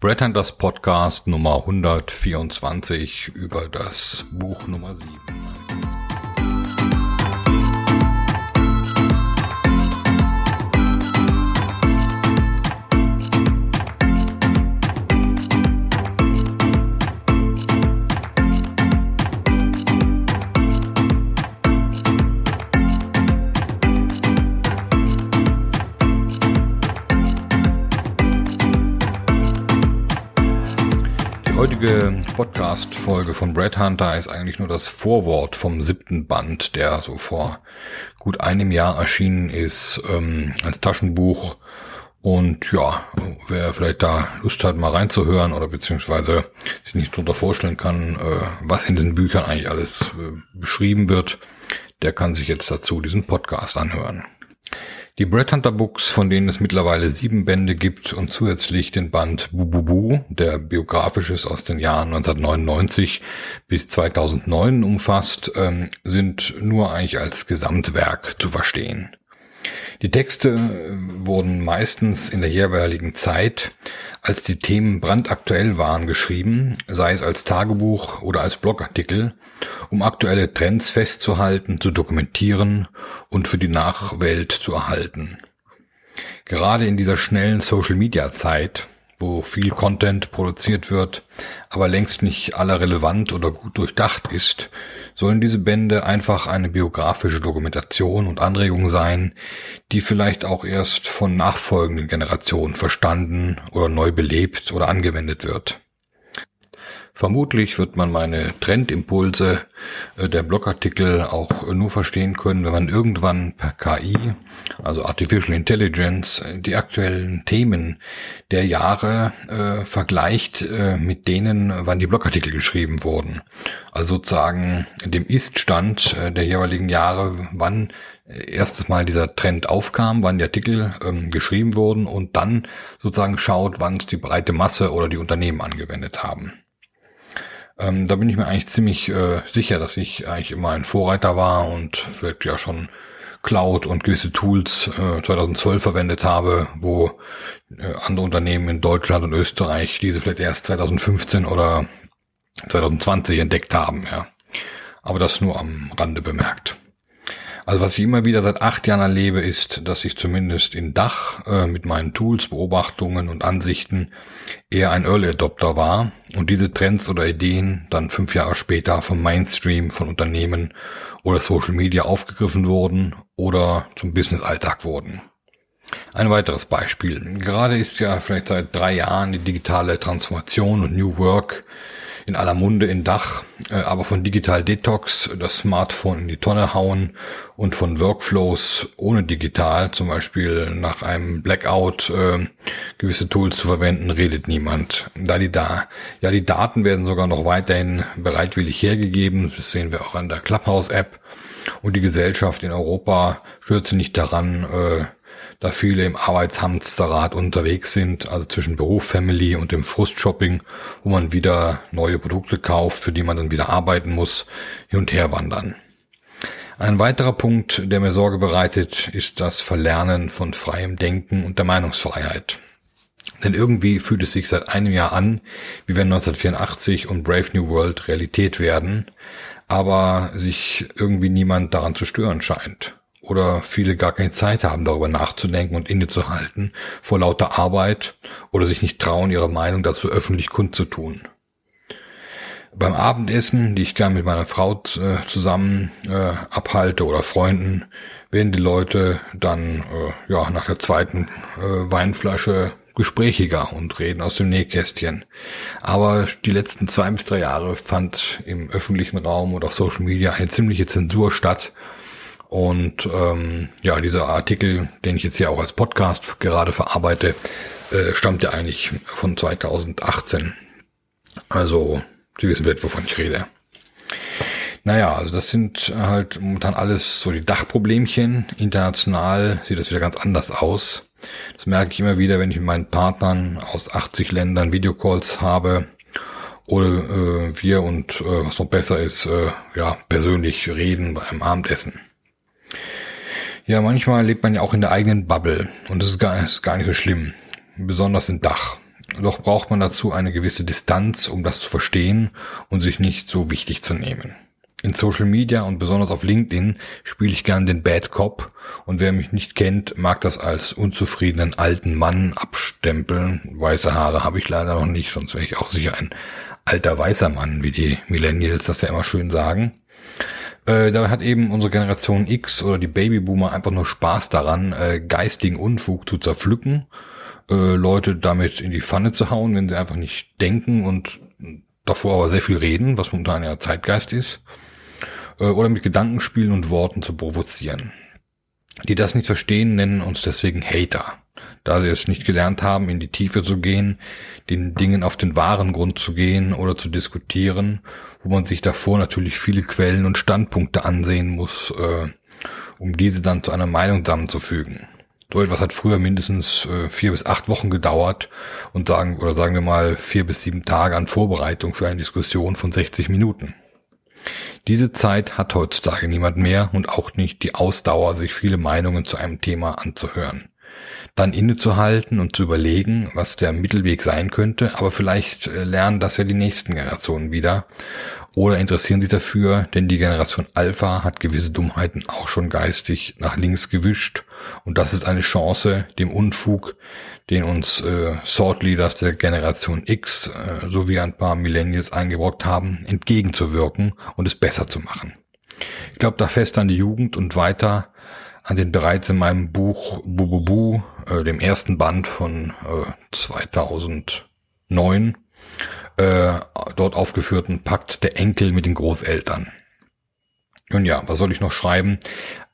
Brad Hunters Podcast Nummer 124 über das Buch Nummer 7. heutige Podcast-Folge von Brad Hunter ist eigentlich nur das Vorwort vom siebten Band, der so vor gut einem Jahr erschienen ist, ähm, als Taschenbuch. Und ja, wer vielleicht da Lust hat, mal reinzuhören oder beziehungsweise sich nicht drunter vorstellen kann, äh, was in diesen Büchern eigentlich alles äh, beschrieben wird, der kann sich jetzt dazu diesen Podcast anhören. Die Brett Hunter Books, von denen es mittlerweile sieben Bände gibt und zusätzlich den Band Bububu, der biografisch ist aus den Jahren 1999 bis 2009 umfasst, ähm, sind nur eigentlich als Gesamtwerk zu verstehen. Die Texte äh, wurden meistens in der jeweiligen Zeit, als die Themen brandaktuell waren, geschrieben, sei es als Tagebuch oder als Blogartikel, um aktuelle Trends festzuhalten, zu dokumentieren und für die Nachwelt zu erhalten. Gerade in dieser schnellen Social-Media-Zeit wo viel Content produziert wird, aber längst nicht aller relevant oder gut durchdacht ist, sollen diese Bände einfach eine biografische Dokumentation und Anregung sein, die vielleicht auch erst von nachfolgenden Generationen verstanden oder neu belebt oder angewendet wird. Vermutlich wird man meine Trendimpulse äh, der Blogartikel auch nur verstehen können, wenn man irgendwann per KI, also Artificial Intelligence, die aktuellen Themen der Jahre äh, vergleicht äh, mit denen, wann die Blogartikel geschrieben wurden. Also sozusagen dem Ist-Stand äh, der jeweiligen Jahre, wann erstes Mal dieser Trend aufkam, wann die Artikel ähm, geschrieben wurden und dann sozusagen schaut, wann es die breite Masse oder die Unternehmen angewendet haben. Ähm, da bin ich mir eigentlich ziemlich äh, sicher, dass ich eigentlich immer ein Vorreiter war und vielleicht ja schon Cloud und gewisse Tools äh, 2012 verwendet habe, wo äh, andere Unternehmen in Deutschland und Österreich diese vielleicht erst 2015 oder 2020 entdeckt haben. Ja. Aber das nur am Rande bemerkt. Also was ich immer wieder seit acht Jahren erlebe, ist, dass ich zumindest in Dach äh, mit meinen Tools, Beobachtungen und Ansichten eher ein Early Adopter war und diese Trends oder Ideen dann fünf Jahre später vom Mainstream von Unternehmen oder Social Media aufgegriffen wurden oder zum Business-Alltag wurden. Ein weiteres Beispiel. Gerade ist ja vielleicht seit drei Jahren die digitale Transformation und New Work in aller Munde in Dach, äh, aber von Digital Detox, das Smartphone in die Tonne hauen und von Workflows ohne digital, zum Beispiel nach einem Blackout äh, gewisse Tools zu verwenden, redet niemand. Da die da, ja die Daten werden sogar noch weiterhin bereitwillig hergegeben, das sehen wir auch an der Clubhouse-App und die Gesellschaft in Europa stürzt nicht daran, äh, da viele im Arbeitshamsterrad unterwegs sind, also zwischen Beruf, Family und dem Frustshopping, wo man wieder neue Produkte kauft, für die man dann wieder arbeiten muss, hin und her wandern. Ein weiterer Punkt, der mir Sorge bereitet, ist das Verlernen von freiem Denken und der Meinungsfreiheit. Denn irgendwie fühlt es sich seit einem Jahr an, wie wenn 1984 und Brave New World Realität werden, aber sich irgendwie niemand daran zu stören scheint oder viele gar keine Zeit haben, darüber nachzudenken und innezuhalten vor lauter Arbeit oder sich nicht trauen, ihre Meinung dazu öffentlich kundzutun. Beim Abendessen, die ich gern mit meiner Frau äh, zusammen äh, abhalte oder Freunden, werden die Leute dann äh, ja nach der zweiten äh, Weinflasche gesprächiger und reden aus dem Nähkästchen. Aber die letzten zwei bis drei Jahre fand im öffentlichen Raum und auf Social Media eine ziemliche Zensur statt und ähm, ja, dieser Artikel, den ich jetzt hier auch als Podcast gerade verarbeite, äh, stammt ja eigentlich von 2018. Also, Sie wissen vielleicht, wovon ich rede. Naja, also das sind halt momentan alles so die Dachproblemchen. International sieht das wieder ganz anders aus. Das merke ich immer wieder, wenn ich mit meinen Partnern aus 80 Ländern Videocalls habe oder äh, wir und äh, was noch besser ist, äh, ja, persönlich reden beim Abendessen. Ja, manchmal lebt man ja auch in der eigenen Bubble und das ist gar, ist gar nicht so schlimm. Besonders im Dach. Doch braucht man dazu eine gewisse Distanz, um das zu verstehen und sich nicht so wichtig zu nehmen. In Social Media und besonders auf LinkedIn spiele ich gern den Bad Cop und wer mich nicht kennt, mag das als unzufriedenen alten Mann abstempeln. Weiße Haare habe ich leider noch nicht, sonst wäre ich auch sicher ein alter weißer Mann, wie die Millennials das ja immer schön sagen. Äh, da hat eben unsere Generation X oder die Babyboomer einfach nur Spaß daran, äh, geistigen Unfug zu zerpflücken, äh, Leute damit in die Pfanne zu hauen, wenn sie einfach nicht denken und davor aber sehr viel reden, was momentan ja Zeitgeist ist äh, oder mit Gedankenspielen und Worten zu provozieren. Die das nicht verstehen, nennen uns deswegen Hater, da sie es nicht gelernt haben, in die Tiefe zu gehen, den Dingen auf den wahren Grund zu gehen oder zu diskutieren, wo man sich davor natürlich viele Quellen und Standpunkte ansehen muss, äh, um diese dann zu einer Meinung zusammenzufügen. So etwas hat früher mindestens äh, vier bis acht Wochen gedauert und sagen, oder sagen wir mal vier bis sieben Tage an Vorbereitung für eine Diskussion von 60 Minuten. Diese Zeit hat heutzutage niemand mehr und auch nicht die Ausdauer, sich viele Meinungen zu einem Thema anzuhören. Dann innezuhalten und zu überlegen, was der Mittelweg sein könnte, aber vielleicht äh, lernen das ja die nächsten Generationen wieder. Oder interessieren sich dafür, denn die Generation Alpha hat gewisse Dummheiten auch schon geistig nach links gewischt. Und das ist eine Chance, dem Unfug, den uns äh, Thought Leaders der Generation X äh, sowie ein paar Millennials eingebrockt haben, entgegenzuwirken und es besser zu machen. Ich glaube da fest an die Jugend und weiter an den bereits in meinem Buch Bububu, äh, dem ersten Band von äh, 2009, äh, dort aufgeführten Pakt der Enkel mit den Großeltern. Und ja, was soll ich noch schreiben?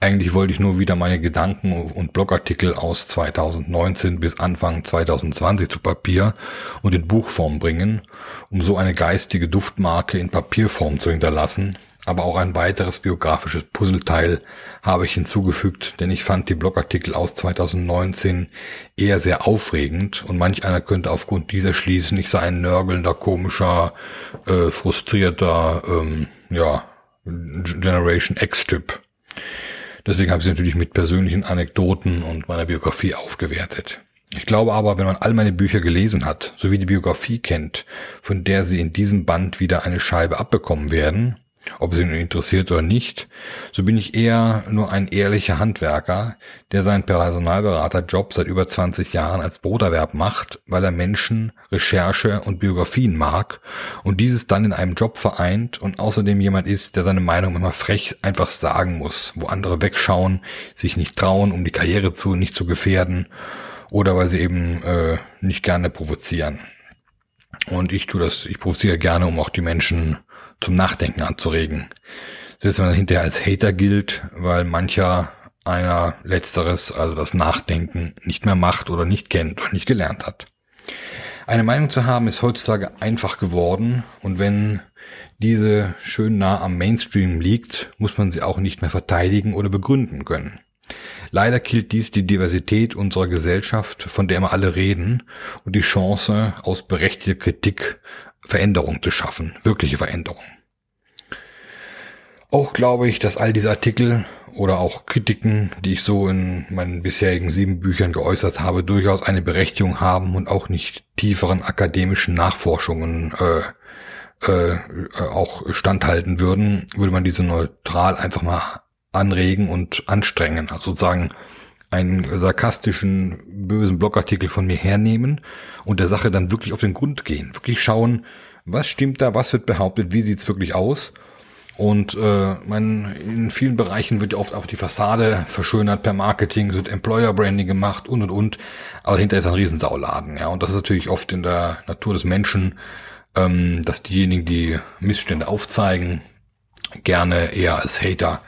Eigentlich wollte ich nur wieder meine Gedanken und Blogartikel aus 2019 bis Anfang 2020 zu Papier und in Buchform bringen, um so eine geistige Duftmarke in Papierform zu hinterlassen. Aber auch ein weiteres biografisches Puzzleteil habe ich hinzugefügt, denn ich fand die Blogartikel aus 2019 eher sehr aufregend und manch einer könnte aufgrund dieser schließen, ich sei ein nörgelnder, komischer, äh, frustrierter, ähm, ja, Generation X-Typ. Deswegen habe ich sie natürlich mit persönlichen Anekdoten und meiner Biografie aufgewertet. Ich glaube aber, wenn man all meine Bücher gelesen hat, sowie die Biografie kennt, von der sie in diesem Band wieder eine Scheibe abbekommen werden, ob es ihn interessiert oder nicht, so bin ich eher nur ein ehrlicher Handwerker, der seinen Personalberaterjob seit über 20 Jahren als Broterwerb macht, weil er Menschen, Recherche und Biografien mag und dieses dann in einem Job vereint und außerdem jemand ist, der seine Meinung manchmal frech einfach sagen muss, wo andere wegschauen, sich nicht trauen, um die Karriere zu nicht zu gefährden oder weil sie eben äh, nicht gerne provozieren. Und ich tue das, ich provoziere gerne, um auch die Menschen zum Nachdenken anzuregen. Selbst wenn man hinterher als Hater gilt, weil mancher einer letzteres, also das Nachdenken, nicht mehr macht oder nicht kennt oder nicht gelernt hat. Eine Meinung zu haben ist heutzutage einfach geworden und wenn diese schön nah am Mainstream liegt, muss man sie auch nicht mehr verteidigen oder begründen können. Leider killt dies die Diversität unserer Gesellschaft, von der immer alle reden, und die Chance, aus berechtigter Kritik Veränderung zu schaffen, wirkliche Veränderung. Auch glaube ich, dass all diese Artikel oder auch Kritiken, die ich so in meinen bisherigen sieben Büchern geäußert habe, durchaus eine Berechtigung haben und auch nicht tieferen akademischen Nachforschungen äh, äh, auch standhalten würden, würde man diese neutral einfach mal anregen und anstrengen. Also sozusagen einen sarkastischen, bösen Blogartikel von mir hernehmen und der Sache dann wirklich auf den Grund gehen. Wirklich schauen, was stimmt da, was wird behauptet, wie sieht's wirklich aus. Und äh, man, in vielen Bereichen wird ja oft auch die Fassade verschönert per Marketing, sind Employer Branding gemacht und und und. Aber hinter ist ein Riesensauladen, ja. Und das ist natürlich oft in der Natur des Menschen, ähm, dass diejenigen, die Missstände aufzeigen, gerne eher als Hater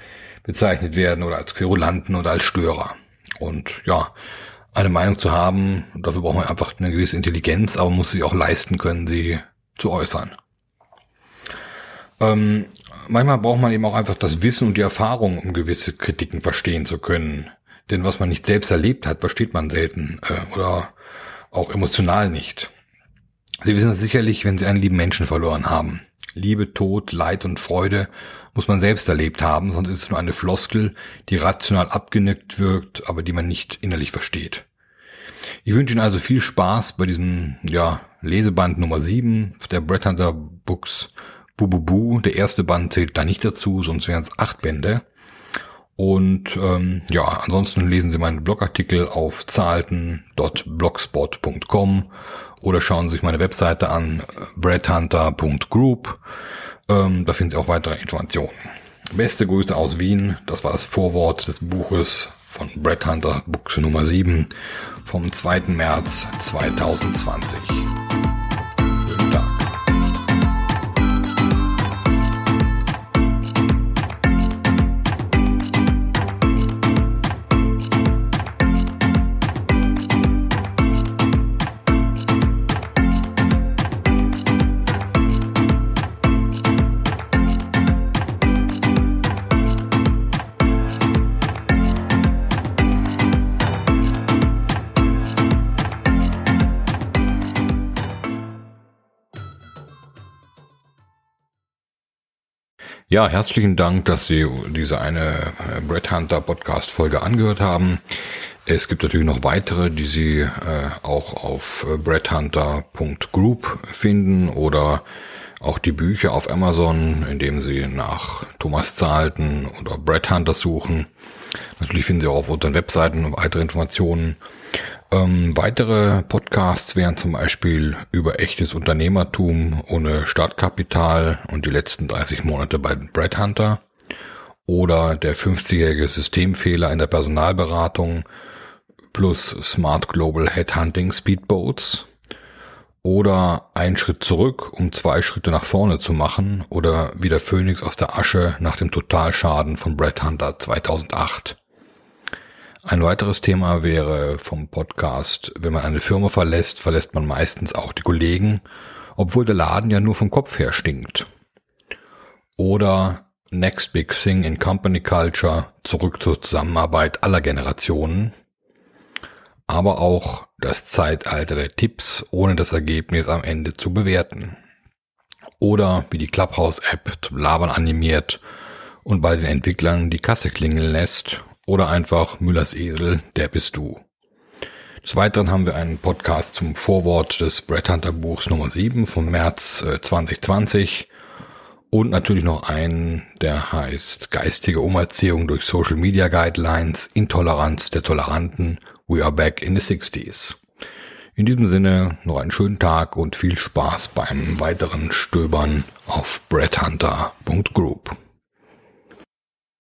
bezeichnet werden oder als Querulanten oder als Störer. Und ja, eine Meinung zu haben, dafür braucht man einfach eine gewisse Intelligenz, aber muss sich auch leisten können, sie zu äußern. Ähm, manchmal braucht man eben auch einfach das Wissen und die Erfahrung, um gewisse Kritiken verstehen zu können. Denn was man nicht selbst erlebt hat, versteht man selten äh, oder auch emotional nicht. Sie wissen es sicherlich, wenn Sie einen lieben Menschen verloren haben. Liebe, Tod, Leid und Freude muss man selbst erlebt haben, sonst ist es nur eine Floskel, die rational abgenickt wirkt, aber die man nicht innerlich versteht. Ich wünsche Ihnen also viel Spaß bei diesem ja, Leseband Nummer 7 der Brett Hunter Books Bububu. Der erste Band zählt da nicht dazu, sonst wären es acht Bände. Und ähm, ja, ansonsten lesen Sie meinen Blogartikel auf zahlten.blogspot.com oder schauen Sie sich meine Webseite an, breadhunter.group. Ähm, da finden Sie auch weitere Informationen. Beste Grüße aus Wien. Das war das Vorwort des Buches von Brett Hunter, Buchse Nummer 7 vom 2. März 2020. Ja, herzlichen Dank, dass Sie diese eine äh, Brett Hunter Podcast Folge angehört haben. Es gibt natürlich noch weitere, die Sie äh, auch auf äh, breadhunter.group finden oder auch die Bücher auf Amazon, indem Sie nach Thomas Zahlten oder Brett Hunter suchen. Natürlich finden Sie auch auf unseren Webseiten weitere Informationen. Ähm, weitere Podcasts wären zum Beispiel über echtes Unternehmertum ohne Startkapital und die letzten 30 Monate bei Brad Hunter oder der 50-jährige Systemfehler in der Personalberatung plus Smart Global Headhunting Speedboats oder ein Schritt zurück, um zwei Schritte nach vorne zu machen oder wie der Phönix aus der Asche nach dem Totalschaden von Brad Hunter 2008. Ein weiteres Thema wäre vom Podcast, wenn man eine Firma verlässt, verlässt man meistens auch die Kollegen, obwohl der Laden ja nur vom Kopf her stinkt. Oder Next Big Thing in Company Culture, zurück zur Zusammenarbeit aller Generationen. Aber auch das Zeitalter der Tipps, ohne das Ergebnis am Ende zu bewerten. Oder wie die Clubhouse-App zum Labern animiert und bei den Entwicklern die Kasse klingeln lässt oder einfach Müllers Esel, der bist du. Des Weiteren haben wir einen Podcast zum Vorwort des Brett Hunter Buchs Nummer 7 vom März 2020 äh, und natürlich noch einen, der heißt Geistige Umerziehung durch Social Media Guidelines, Intoleranz der Toleranten, We are back in the 60s. In diesem Sinne noch einen schönen Tag und viel Spaß beim weiteren Stöbern auf breadhunter.group.